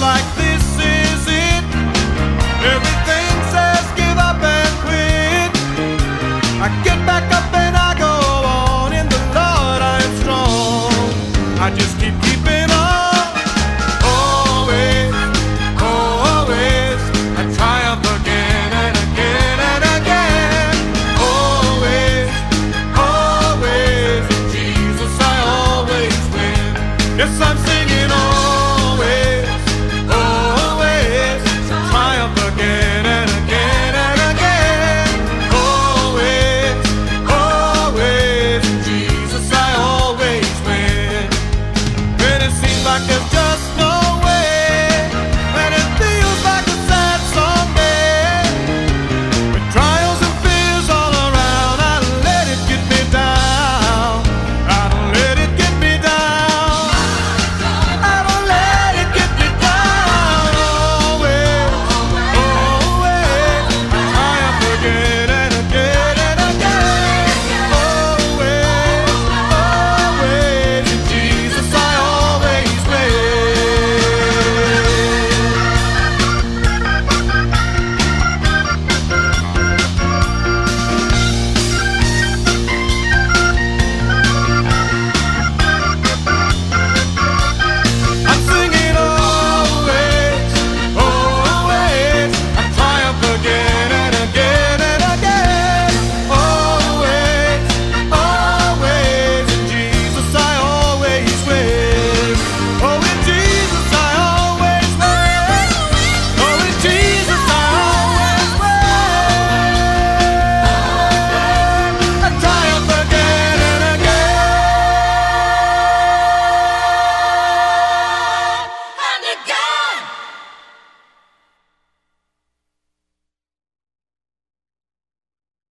like darkest